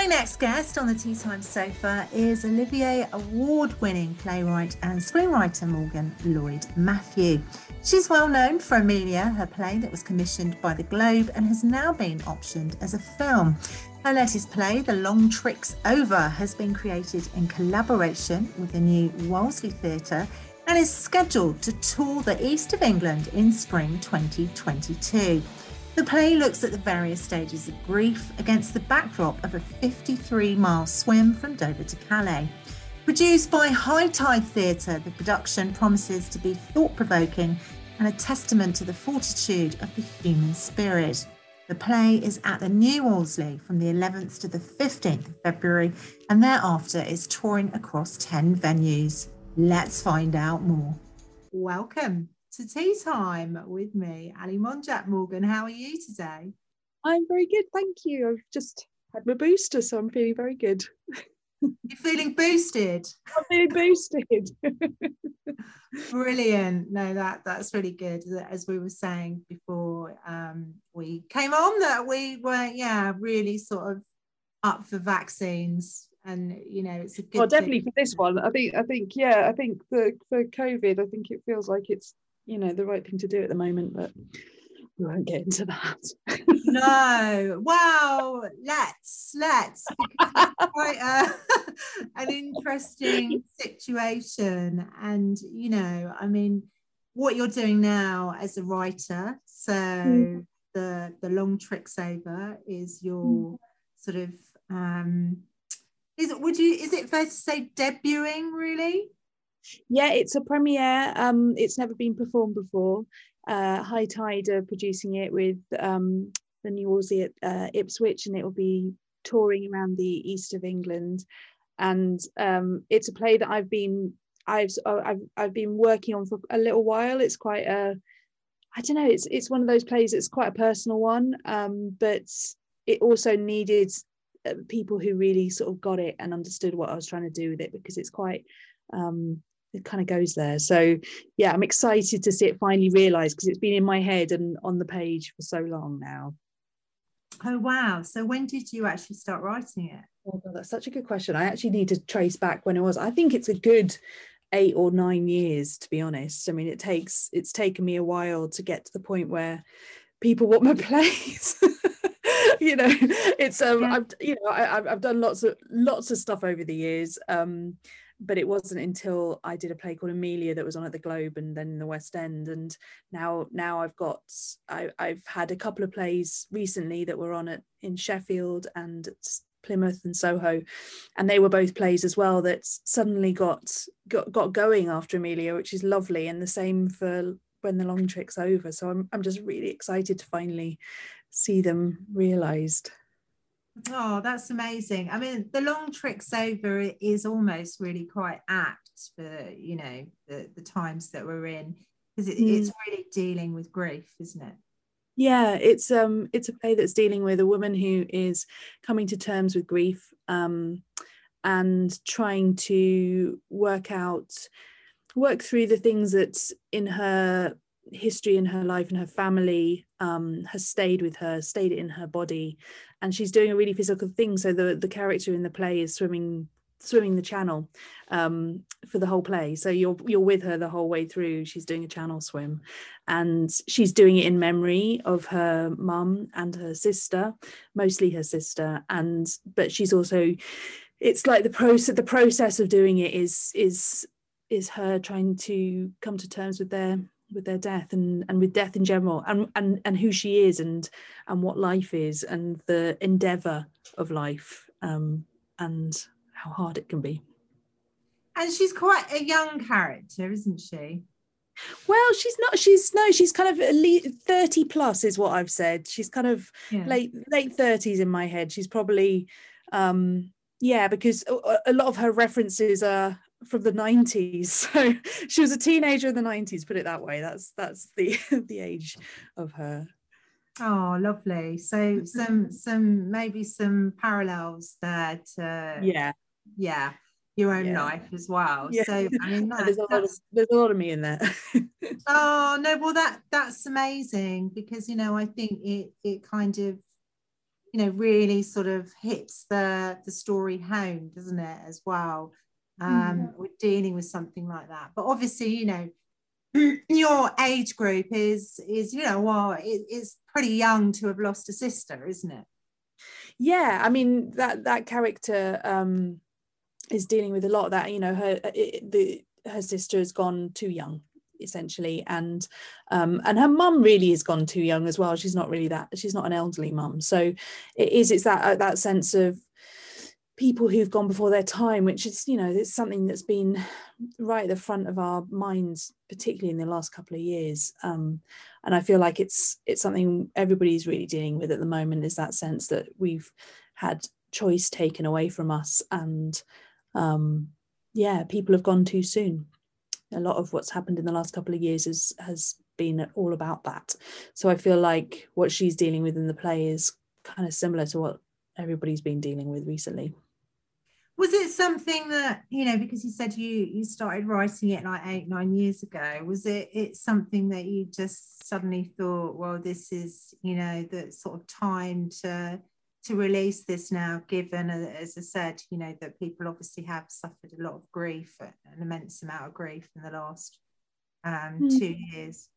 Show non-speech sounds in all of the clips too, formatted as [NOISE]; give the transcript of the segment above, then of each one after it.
My next guest on the Tea Time sofa is Olivier Award winning playwright and screenwriter Morgan Lloyd Matthew. She's well known for Emilia, her play that was commissioned by the Globe and has now been optioned as a film. Her latest play, The Long Trick's Over, has been created in collaboration with the new Wolsey Theatre and is scheduled to tour the east of England in spring 2022. The play looks at the various stages of grief against the backdrop of a 53 mile swim from Dover to Calais. Produced by HighTide Theatre, the production promises to be thought provoking and a testament to the fortitude of the human spirit. The play is at the New Wolsey from the 11th to the 15th of February and thereafter is touring across 10 venues. Let's find out more. Welcome to tea time with me, Ali Monjak Morgan. How are you today? I'm very good, thank you. I've just had my booster, so I'm feeling very good. You're feeling boosted. I'm feeling boosted. [LAUGHS] Brilliant. No, that that's really good. As we were saying before um, we came on, that we were yeah really sort of up for vaccines and you know it's a good well definitely for this one i think i think yeah i think the for covid i think it feels like it's you know the right thing to do at the moment but we won't get into that. No. [LAUGHS] Wow let's let's. Quite a, [LAUGHS] an interesting situation. And you know i mean what you're doing now as a writer so mm. the the long tricks over is your mm. sort of um is it would you is it fair to say debuting really yeah, it's a premiere. Um, it's never been performed before. Uh, HighTide are producing it with um, the New Wolsey at uh, Ipswich, and it will be touring around the east of England. And um, it's a play that I've been I've, uh, I've I've been working on for a little while. It's quite a I don't know. It's it's one of those plays. It's quite a personal one, um, but it also needed uh, people who really sort of got it and understood what I was trying to do with it because it's quite um, it kind of goes there. So yeah, I'm excited to see it finally realised because it's been in my head and on the page for so long now. Oh wow! So when did you actually start writing it? Oh God, that's such a good question. I actually need to trace back when it was. I think it's a good eight or nine years, to be honest. I mean, it takes it's taken me a while to get to the point where people want my [LAUGHS] plays. [LAUGHS] you know, it's um, yeah. I've you know, I, I've done lots of lots of stuff over the years. Um, but it wasn't until I did a play called Emilia that was on at the Globe and then the West End. And now now I've got I, I've had a couple of plays recently that were on at in Sheffield and Plymouth and Soho, and they were both plays as well that suddenly got got got going after Emilia, which is lovely. And the same for when the long trick's over. So I'm I'm just really excited to finally see them realised. Oh, that's amazing. I mean, the long tricks over is almost really quite apt for, you know, the, the times that we're in because it, mm. it's really dealing with grief, isn't it? Yeah, it's um it's a play that's dealing with a woman who is coming to terms with grief um and trying to work out work through the things that in her history in her life and her family um, has stayed with her, stayed in her body, and she's doing a really physical thing. So the the character in the play is swimming swimming the channel um, for the whole play. So you're you're with her the whole way through. She's doing a channel swim, and she's doing it in memory of her mum and her sister, mostly her sister, and but she's also it's like the process the process of doing it is is is her trying to come to terms with their with their death and and with death in general and and and who she is and and what life is and the endeavor of life um and how hard it can be. And she's quite a young character isn't she? Well she's not she's no she's kind of at least 30 plus is what i've said. She's kind of yeah. late late 30s in my head. She's probably um yeah because a, a lot of her references are from the 90s [LAUGHS] so she was a teenager in the 90s put it that way. That's that's the [LAUGHS] the age of her. Oh lovely. So mm-hmm. some some maybe some parallels there to uh, yeah. yeah your own yeah. life as well. Yeah. so i mean that, [LAUGHS] there's, a lot of, there's a lot of me in there. Oh no well that that's amazing because you know i think it it kind of you know really sort of hits the the story home doesn't it as well um mm. we're dealing with something like that. But obviously you know [CLEARS THROAT] your age group is is you know well it, it's pretty young to have lost a sister isn't it? Yeah i mean that that character um is dealing with a lot of that you know her it, the her sister has gone too young essentially. And um, and her mum really has gone too young as well. She's not really that she's not an elderly mum. So it is it's that uh, that sense of people who've gone before their time which is you know it's something that's been right at the front of our minds particularly in the last couple of years um, and i feel like it's it's something everybody's really dealing with at the moment is that sense that we've had choice taken away from us and um, yeah people have gone too soon a lot of what's happened in the last couple of years is, has been all about that. So I feel like what she's dealing with in the play is kind of similar to what everybody's been dealing with recently. Something that you know because you said you you started writing it like eight nine years ago? Was it it something that you just suddenly thought, well, this is you know the sort of time to to release this now, given, uh, as I said, you know, that people obviously have suffered a lot of grief, an immense amount of grief in the last um, mm. two years.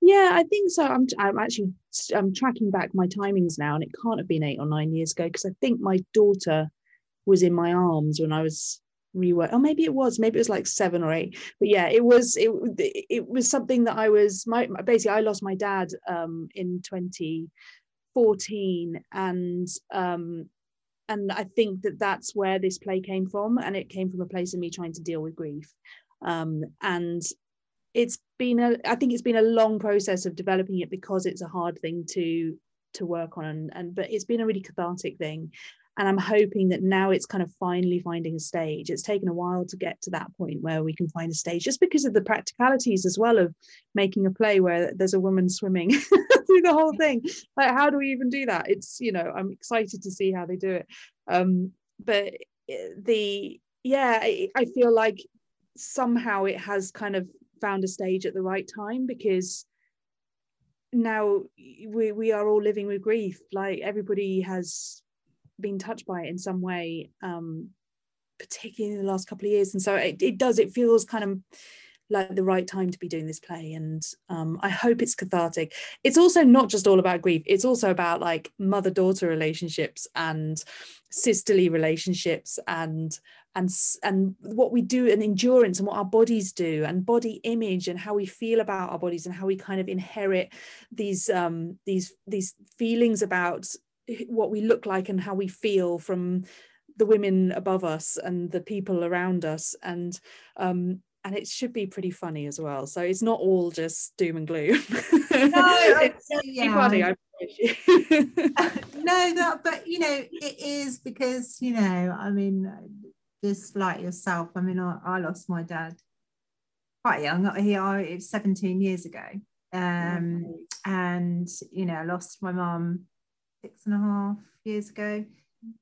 Yeah, I think so. I'm, I'm actually I'm tracking back my timings now, and it can't have been eight or nine years ago because I think my daughter was in my arms when I was rework. Oh, maybe it was. Maybe it was like seven or eight. But yeah, it was. It it was something that I was. My basically, I lost my dad um, in 2014, and um, and I think that that's where this play came from and it came from a place of me trying to deal with grief um, and it's been a I think it's been a long process of developing it because it's a hard thing to to work on and, and but it's been a really cathartic thing and i'm hoping that now it's kind of finally finding a stage. It's taken a while to get to that point where we can find a stage just because of the practicalities as well of making a play where there's a woman swimming [LAUGHS] through the whole thing. Like how do we even do that? It's you know i'm excited to see how they do it. Um but eh, the yeah I, I feel like somehow it has kind of found a stage at the right time because now we we are all living with grief. Like everybody has been touched by it in some way um particularly in the last couple of years. And so it, it does it feels kind of like the right time to be doing this play. And um, i hope it's cathartic. It's also not just all about grief. It's also about like mother daughter relationships and sisterly relationships and and and what we do and endurance and what our bodies do and body image and how we feel about our bodies and how we kind of inherit these um these these feelings about what we look like and how we feel from the women above us and the people around us and um and it should be pretty funny as well. So it's not all just doom and gloom. [LAUGHS] No, it's yeah. funny I [LAUGHS] no that but you know it is because you know i mean just like yourself i mean i, I lost my dad quite young he I, it was 17 years ago. Um and you know i lost my mum six and a half years ago.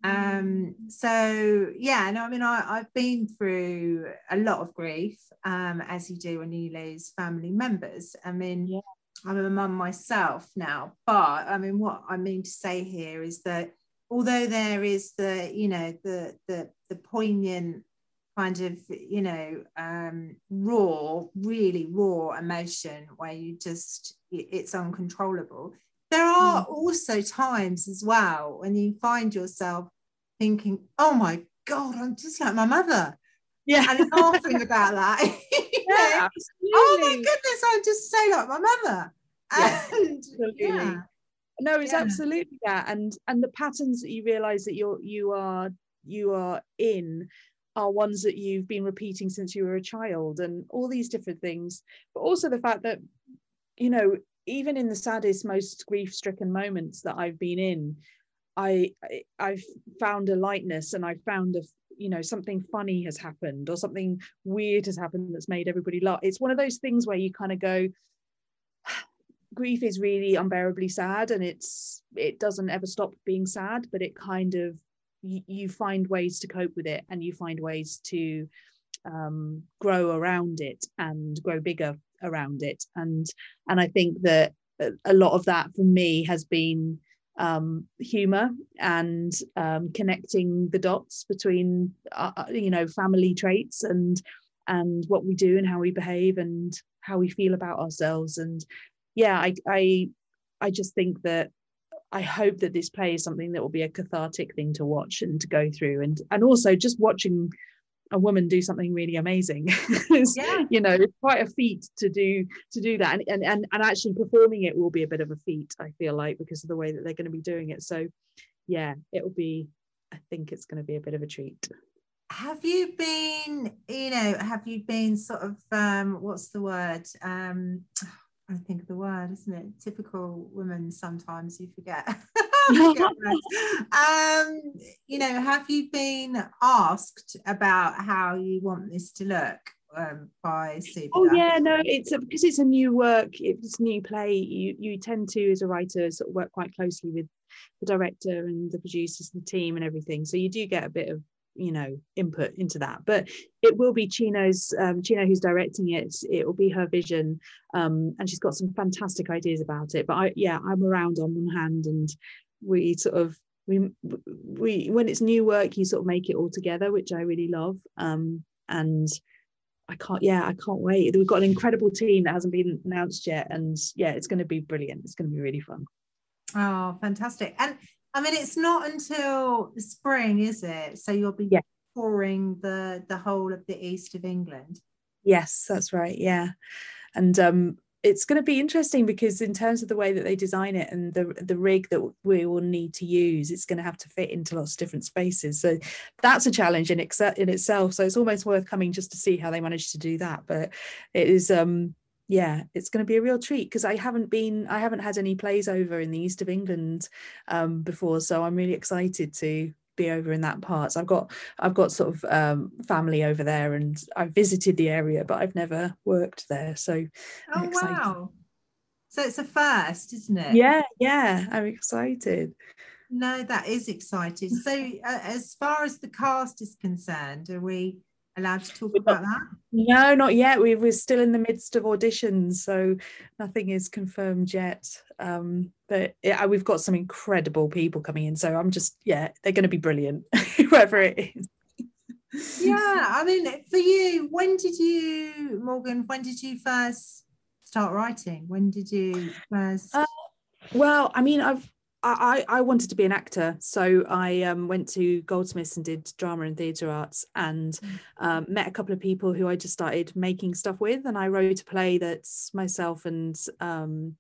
Um, so yeah, no, I mean, I, I've been through a lot of grief, um, as you do when you lose family members. I mean, yeah. I'm a mum myself now, but I mean, what I mean to say here is that although there is the, you know, the the the poignant kind of, you know, um, raw, really raw emotion where you just it's uncontrollable there are mm. also times as well when you find yourself thinking, oh my God, I'm just like my mother. Yeah. And laughing about that. [LAUGHS] [LAUGHS] yeah, oh my goodness, I'm just so like my mother. Yeah, and yeah. No, it's yeah. absolutely that. And and the patterns that you realize that you're you are you are in are ones that you've been repeating since you were a child and all these different things. But also the fact that, you know, even in the saddest, most grief-stricken moments that I've been in, I, I have found a lightness and I've found a you know something funny has happened or something weird has happened that's made everybody laugh. It's one of those things where you kind of go, [SIGHS] grief is really unbearably sad and it's it doesn't ever stop being sad, but it kind of you, you find ways to cope with it and you find ways to um, grow around it and grow bigger around it. And and i think that a lot of that for me has been um, humor and um, connecting the dots between uh, uh, you know family traits and and what we do and how we behave and how we feel about ourselves. And yeah i i i just think that i hope that this play is something that will be a cathartic thing to watch and to go through. And and also just watching a woman do something really amazing [LAUGHS] yeah. you know it's quite a feat to do to do that and, and and and actually performing it will be a bit of a feat i feel like because of the way that they're going to be doing it so yeah it'll be i think it's going to be a bit of a treat have you been you know have you been sort of um what's the word um [SIGHS] I think of the word, isn't it? Typical women sometimes you forget. [LAUGHS] [LAUGHS] um, you know, have you been asked about how you want this to look um, by Suba? Oh yeah, no, it's a, because it's a new work, it's a new play. You you tend to, as a writer, sort of work quite closely with the director and the producers and the team and everything. So you do get a bit of you know input into that but it will be chino's um, chino who's directing it it will be her vision um, and she's got some fantastic ideas about it but i yeah i'm around on one hand and we sort of we we when it's new work you sort of make it all together which i really love um, and i can't yeah i can't wait we've got an incredible team that hasn't been announced yet and yeah it's going to be brilliant it's going to be really fun oh fantastic and I mean, it's not until spring, is it? So you'll be yeah. touring the the whole of the east of England. Yes, that's right. Yeah, and um, it's going to be interesting because in terms of the way that they design it and the the rig that we will need to use, it's going to have to fit into lots of different spaces. So that's a challenge in, ex- in itself. So it's almost worth coming just to see how they manage to do that. But it is um yeah it's going to be a real treat because i haven't been i haven't had any plays over in the east of england um, before so i'm really excited to be over in that part. So i've got i've got sort of um, family over there and i've visited the area but i've never worked there. So oh wow. So it's a first isn't it? Yeah yeah i'm excited. No that is exciting. So uh, as far as the cast is concerned are we allowed to talk about that? No, not yet. We, we're still in the midst of auditions, so nothing is confirmed yet. Um, but yeah, we've got some incredible people coming in, so I'm just yeah, they're going to be brilliant, [LAUGHS] whoever it is. yeah, I mean, for you, when did you, Morgan? When did you first start writing? When did you first? Uh, well, I mean, I've I, I wanted to be an actor, so I um, went to Goldsmiths and did drama and theatre arts, and mm. um, met a couple of people who I just started making stuff with, and I wrote a play that's myself and um,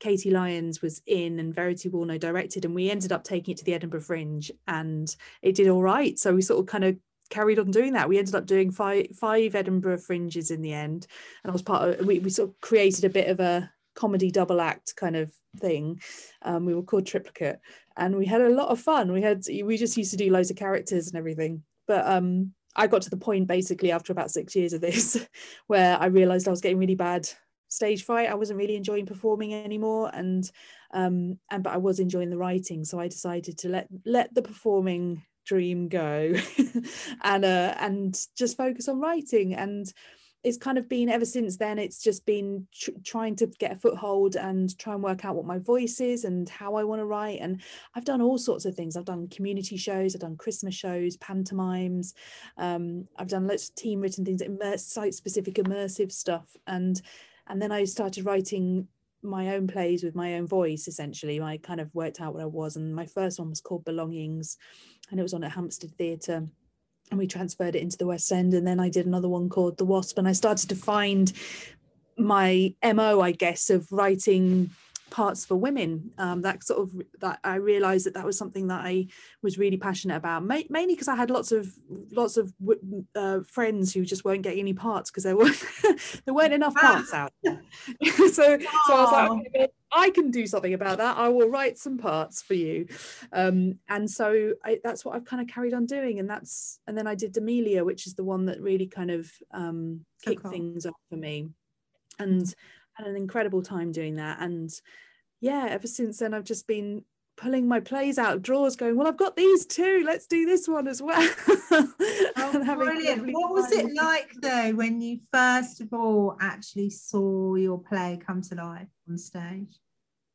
Katie Lyons was in, and Verity Woolnough directed, and we ended up taking it to the Edinburgh Fringe, and it did all right. So we sort of kind of carried on doing that. We ended up doing five five Edinburgh Fringes in the end, and I was part of. We we sort of created a bit of a comedy double act kind of thing. Um, we were called Triplicate, and we had a lot of fun. We had we just used to do loads of characters and everything. But um, I got to the point basically after about six years of this, [LAUGHS] where I realised I was getting really bad stage fright. I wasn't really enjoying performing anymore, and um, and but I was enjoying the writing. So I decided to let let the performing dream go, [LAUGHS] and uh, and just focus on writing and it's kind of been ever since then it's just been tr- trying to get a foothold and try and work out what my voice is and how i want to write. And i've done all sorts of things. I've done community shows i've done christmas shows pantomimes um, i've done lots of team written things site specific immersive stuff. And and then i started writing my own plays with my own voice essentially. I kind of worked out what i was. And my first one was called belongings and it was on at hampstead theatre and we transferred it into the West End. And then I did another one called The Wasp, and I started to find my mo, I guess, of writing parts for women. Um, that sort of that i realized that that was something that i was really passionate about Ma- mainly because i had lots of lots of uh, friends who just weren't getting any parts because there weren't [LAUGHS] there weren't enough parts out [LAUGHS] there. [LAUGHS] so so i was like okay, i can do something about that. I will write some parts for you. Um, and so I, that's what i've kind of carried on doing and that's and then i did Demelia which is the one that really kind of um, kicked cool. things off for me. And had an incredible time doing that. And yeah, ever since then, I've just been pulling my plays out of drawers, going, Well, I've got these too. Let's do this one as well. [LAUGHS] oh, brilliant. What was it like though when you first of all actually saw your play come to life on stage?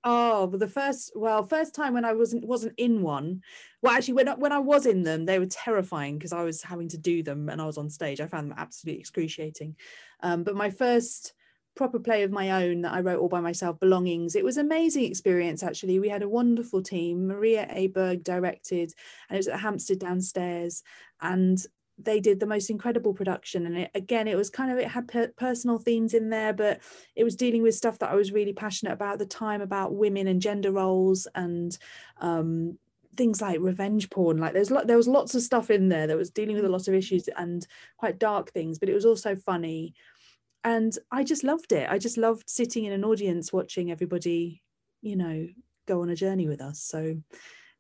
Oh, but the first, well, first time when I wasn't wasn't in one. Well, actually, when I, when I was in them, they were terrifying because I was having to do them and I was on stage. I found them absolutely excruciating. Um, but my first proper play of my own that I wrote all by myself, Belongings. It was an amazing experience, actually. We had a wonderful team. Maria Aberg directed, and it was at Hampstead downstairs. And they did the most incredible production and it, again it was kind of it had per- personal themes in there but it was dealing with stuff that i was really passionate about at the time about women and gender roles and um, things like revenge porn like there's lo- there was lots of stuff in there that was dealing with a lot of issues and quite dark things but it was also funny and i just loved it. I just loved sitting in an audience watching everybody you know go on a journey with us. So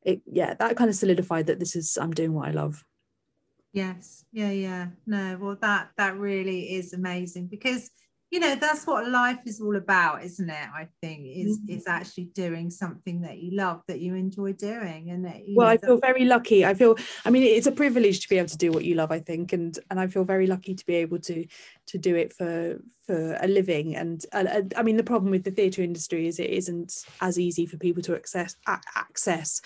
it yeah that kind of solidified that this is i'm doing what i love. Yes, yeah, yeah. No, well, that that really is amazing because you know that's what life is all about, isn't it? I think is mm-hmm. is actually doing something that you love, that you enjoy doing, and that, well, know, I feel very lucky. I feel, I mean, it's a privilege to be able to do what you love. I think, and and I feel very lucky to be able to to do it for for a living. And uh, I mean, the problem with the theatre industry is it isn't as easy for people to access access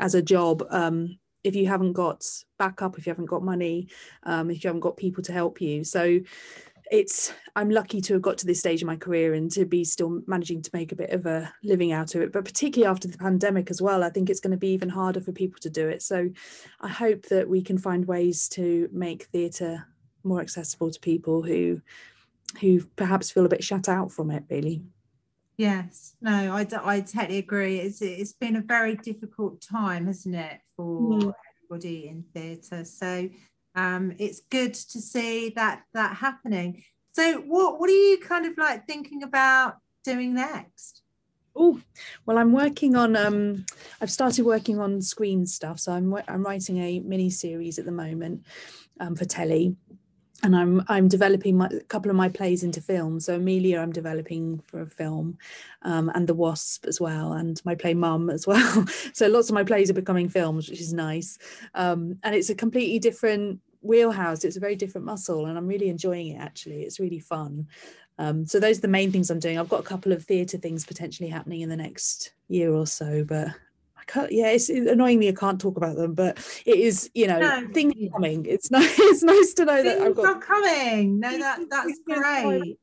as a job. Um, if you haven't got backup, if you haven't got money, um, if you haven't got people to help you. So it's I'm lucky to have got to this stage in my career and to be still managing to make a bit of a living out of it. But particularly after the pandemic as well, I think it's going to be even harder for people to do it. So I hope that we can find ways to make theatre more accessible to people who who perhaps feel a bit shut out from it really Yes, no, I, I totally agree. It's it's been a very difficult time, hasn't it, for mm. everybody in theatre. So um, it's good to see that that happening. So what what are you kind of like thinking about doing next? Oh, well, I'm working on. Um, I've started working on screen stuff, so I'm I'm writing a mini series at the moment um, for telly and I'm I'm developing my, a couple of my plays into film. So Emilia, I'm developing for a film, um, and The Wasp as well, and my play Mum as well. [LAUGHS] so lots of my plays are becoming films, which is nice. Um, and it's a completely different wheelhouse. It's a very different muscle, and I'm really enjoying it. Actually, it's really fun. Um, so those are the main things I'm doing. I've got a couple of theatre things potentially happening in the next year or so, but I can't, yeah, it's annoyingly I can't talk about them, but it is, you know, no. things coming. It's [LAUGHS] nice. It's nice to know things that I've got are coming. No, that that's [LAUGHS] great.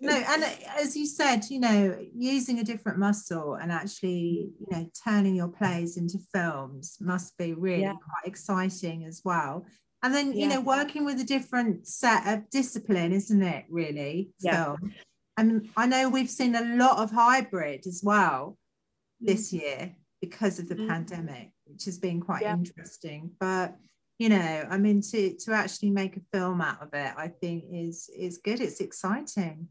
No, and as you said, you know, using a different muscle and actually, you know, turning your plays into films must be really yeah. quite exciting as well. And then, yeah. you know, working with a different set of discipline, isn't it? Really, yeah. film. And I know we've seen a lot of hybrid as well this year because of the mm. pandemic, which has been quite yeah. interesting. But you know, I mean, to to actually make a film out of it, I think is is good. It's exciting.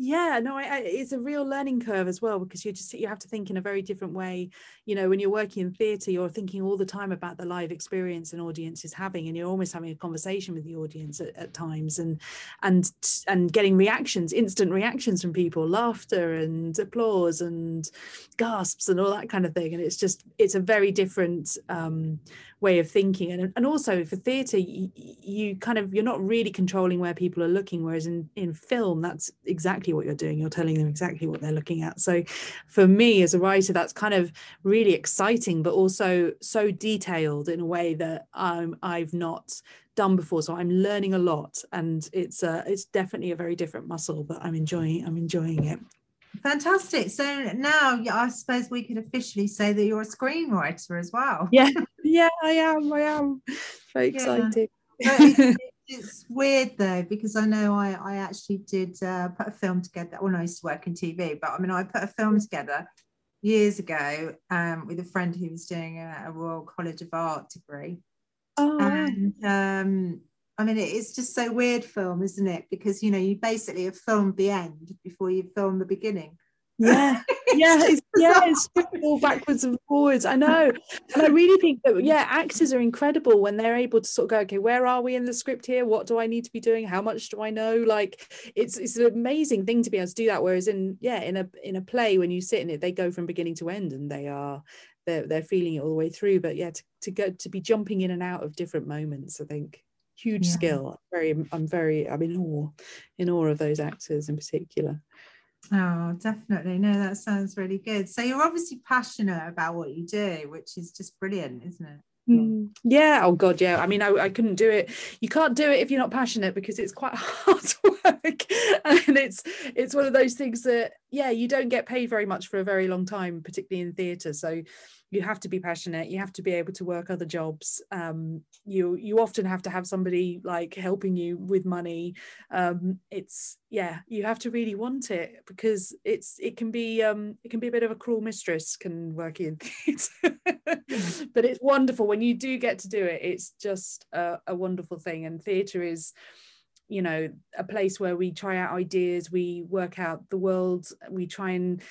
Yeah no I, I, it's a real learning curve as well because you just you have to think in a very different way. You know when you're working in theatre you're thinking all the time about the live experience an audience is having and you're almost having a conversation with the audience at, at times and and and getting reactions instant reactions from people laughter and applause and gasps and all that kind of thing. And it's just it's a very different um, way of thinking. And, and also for theatre you, you kind of you're not really controlling where people are looking whereas in in film that's exactly what you're doing. You're telling them exactly what they're looking at. So for me as a writer that's kind of really exciting but also so detailed in a way that I'm I've not done before. So i'm learning a lot and it's uh, it's definitely a very different muscle but i'm enjoying i'm enjoying it. Fantastic. So now I suppose we could officially say that you're a screenwriter as well. Yeah, [LAUGHS] yeah, I am. I am. Very excited. [LAUGHS] It's weird though because I know I I actually did uh, put a film together. Well, I used to work in TV, but I mean I put a film together years ago um, with a friend who was doing a, a Royal College of Art degree. Oh. And um, I mean, it's just so weird film, isn't it? Because you know, you basically have filmed the end before you film the beginning. Yeah, [LAUGHS] yeah, oh. it's, yeah, it's all backwards and forwards. I know, and I really think that yeah, actors are incredible when they're able to sort of go, okay, where are we in the script here? What do I need to be doing? How much do I know? Like, it's it's an amazing thing to be able to do that. Whereas in yeah, in a in a play, when you sit in it, they go from beginning to end, and they are they're they're feeling it all the way through. But yeah, to, to go to be jumping in and out of different moments, I think huge yeah. skill. very, I'm very, I'm in awe, in awe of those actors in particular. Oh, definitely. No, that sounds really good. So you're obviously passionate about what you do, which is just brilliant, isn't it? Mm, yeah. Oh God. Yeah. I mean, I, I couldn't do it. You can't do it if you're not passionate because it's quite [LAUGHS] hard work, and it's it's one of those things that yeah, you don't get paid very much for a very long time, particularly in theatre. So you have to be passionate you have to be able to work other jobs um, you you often have to have somebody like helping you with money. Um, it's yeah you have to really want it because it's it can be um, it can be a bit of a cruel mistress can work in theatre [LAUGHS] but it's wonderful. When you do get to do it it's just a, a wonderful thing. And theatre is you know a place where we try out ideas we work out the world we try and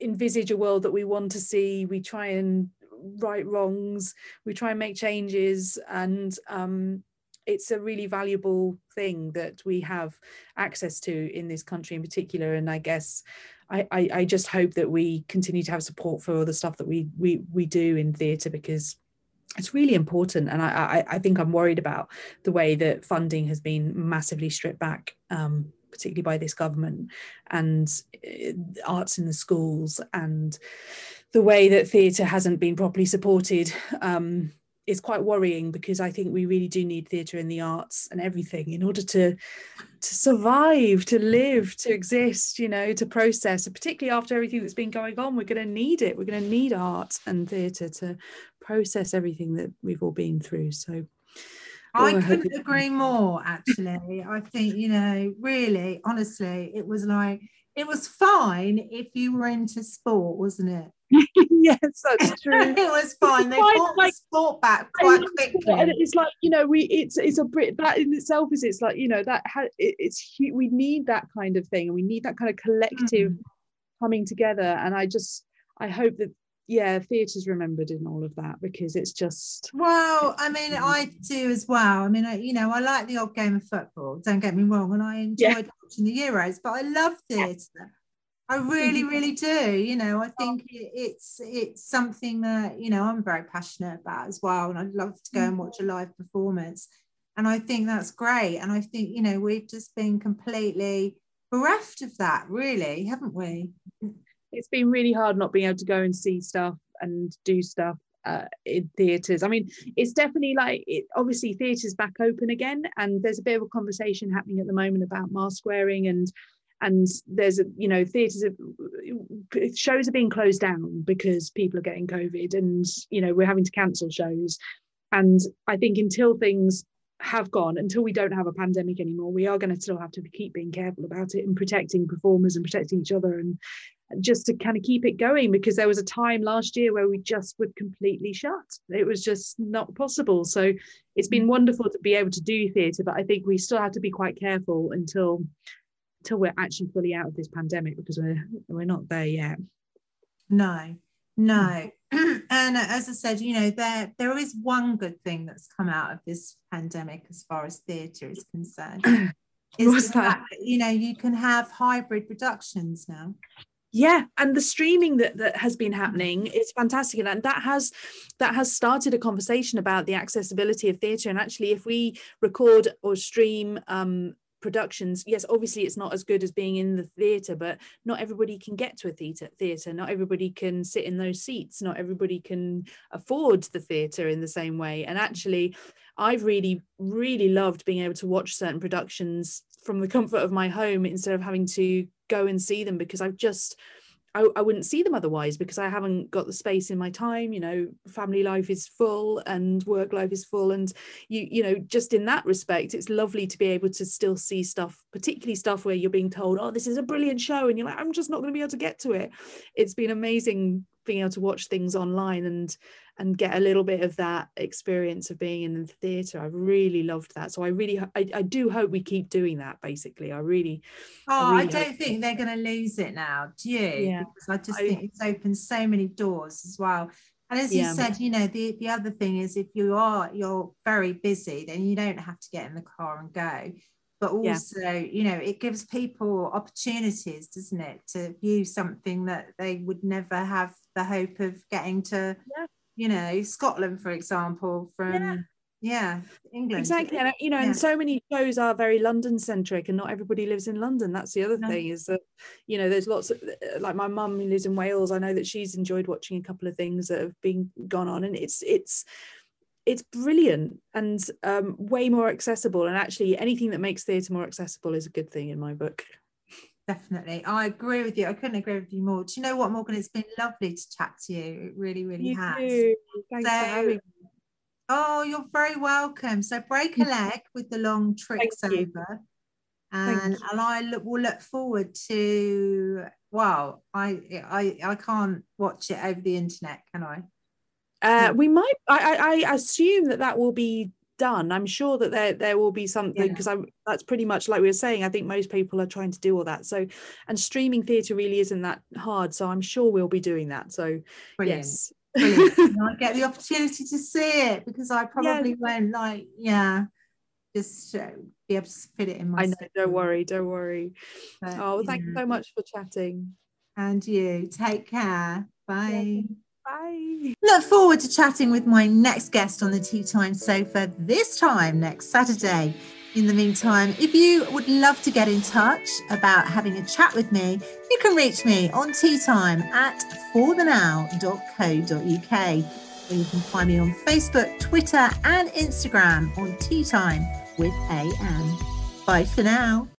envisage a world that we want to see. We try and right wrongs. We try and make changes and um, it's a really valuable thing that we have access to in this country in particular. And i guess I, I, I just hope that we continue to have support for all the stuff that we we we do in theatre because it's really important. And I, I, I think i'm worried about the way that funding has been massively stripped back um, particularly by this government, and uh, arts in the schools, and the way that theatre hasn't been properly supported. Um, is quite worrying because I think we really do need theatre and the arts and everything in order to to survive, to live, to exist, you know, to process. particularly after everything that's been going on, we're going to need it. We're going to need art and theatre to process everything that we've all been through. So I couldn't agree more, actually. I think, you know, really, honestly, it was like, it was fine if you were into sport, wasn't it? [LAUGHS] yes, that's [LAUGHS] true. it was fine. They brought like, sport back quite quickly. And it's like you know, we it's it's a Brit that in itself is it's like you know that ha, it, it's we need that kind of thing, and we need that kind of collective mm. coming together. And I just I hope that yeah theatre's remembered in all of that because it's just well i mean i do as well. I mean I, you know i like the old game of football don't get me wrong and i enjoyed yeah. watching the euros but i love theatre. Yeah. i really [LAUGHS] really do you know i oh. think it, it's it's something that you know i'm very passionate about as well and i'd love to go and mm-hmm. watch a live performance and i think that's great and i think you know we've just been completely bereft of that really haven't we it's been really hard not being able to go and see stuff and do stuff uh, in theatres. I mean, it's definitely like it, obviously theatres back open again, and there's a bit of a conversation happening at the moment about mask wearing and and there's a you know theatres shows are being closed down because people are getting COVID, and you know we're having to cancel shows. And I think until things have gone until we don't have a pandemic anymore we are going to still have to keep being careful about it and protecting performers and protecting each other and just to kind of keep it going because there was a time last year where we just would completely shut it was just not possible so it's been mm. wonderful to be able to do theatre but i think we still have to be quite careful until until we're actually fully out of this pandemic because we're we're not there yet no no mm. [CLEARS THROAT] and as i said you know there there is one good thing that's come out of this pandemic as far as theatre is concerned [CLEARS THROAT] is What's that? that you know you can have hybrid productions now yeah and the streaming that, that has been happening is fantastic and that has that has started a conversation about the accessibility of theatre and actually if we record or stream um, productions yes obviously it's not as good as being in the theatre but not everybody can get to a theatre theatre. Not everybody can sit in those seats. Not everybody can afford the theatre in the same way. And actually i've really really loved being able to watch certain productions from the comfort of my home instead of having to go and see them because I've just I, I wouldn't see them otherwise because I haven't got the space in my time. You know, family life is full and work life is full. And you, you know, just in that respect, it's lovely to be able to still see stuff, particularly stuff where you're being told, oh, this is a brilliant show. And you're like, I'm just not going to be able to get to it. It's been amazing being able to watch things online and and get a little bit of that experience of being in the theatre. I really loved that. So I really, I, I do hope we keep doing that. Basically, I really. Oh, I, really I don't think they're going to lose it now. Do you? Yeah. Because I just I, think it's opened so many doors as well. And as you yeah. said, you know, the the other thing is if you are you're very busy, then you don't have to get in the car and go. But also, yeah. you know, it gives people opportunities, doesn't it, to view something that they would never have the hope of getting to yeah you know Scotland for example from yeah. Yeah, England. Exactly, and you know, yeah. and so many shows are very London centric, and not everybody lives in London. That's the other no. thing is that you know, there's lots of like my mum who lives in Wales. I know that she's enjoyed watching a couple of things that have been gone on, and it's it's it's brilliant and um, way more accessible. And actually, anything that makes theatre more accessible is a good thing in my book. Definitely. I agree with you. I couldn't agree with you more. Do you know what, Morgan? It's been lovely to chat to you. It really, really you has. Too. Thanks so, for having me. Oh, you're very welcome. So break a leg with the long tricks over. And, and I look, will look forward to wow, I I I can't watch it over the internet, can I? Uh, we might. I, I assume that that will be done. I'm sure that there there will be something because yeah. I'm that's pretty much like we were saying. I think most people are trying to do all that. So, and streaming theatre really isn't that hard. So I'm sure we'll be doing that. So Brilliant. yes. [LAUGHS] I get the opportunity to see it because I probably yeah. won't like yeah just uh, be able to fit it in my. I know. Don't worry. Don't worry. But, oh, well, thank you so much for chatting. And you take care. Bye. Yeah. Bye. Look forward to chatting with my next guest on the Tea Time sofa this time next Saturday. In the meantime, if you would love to get in touch about having a chat with me, you can reach me on teatime at forthenow.co.uk or you can find me on Facebook, Twitter, and Instagram on Tea Time with AM. Bye for now.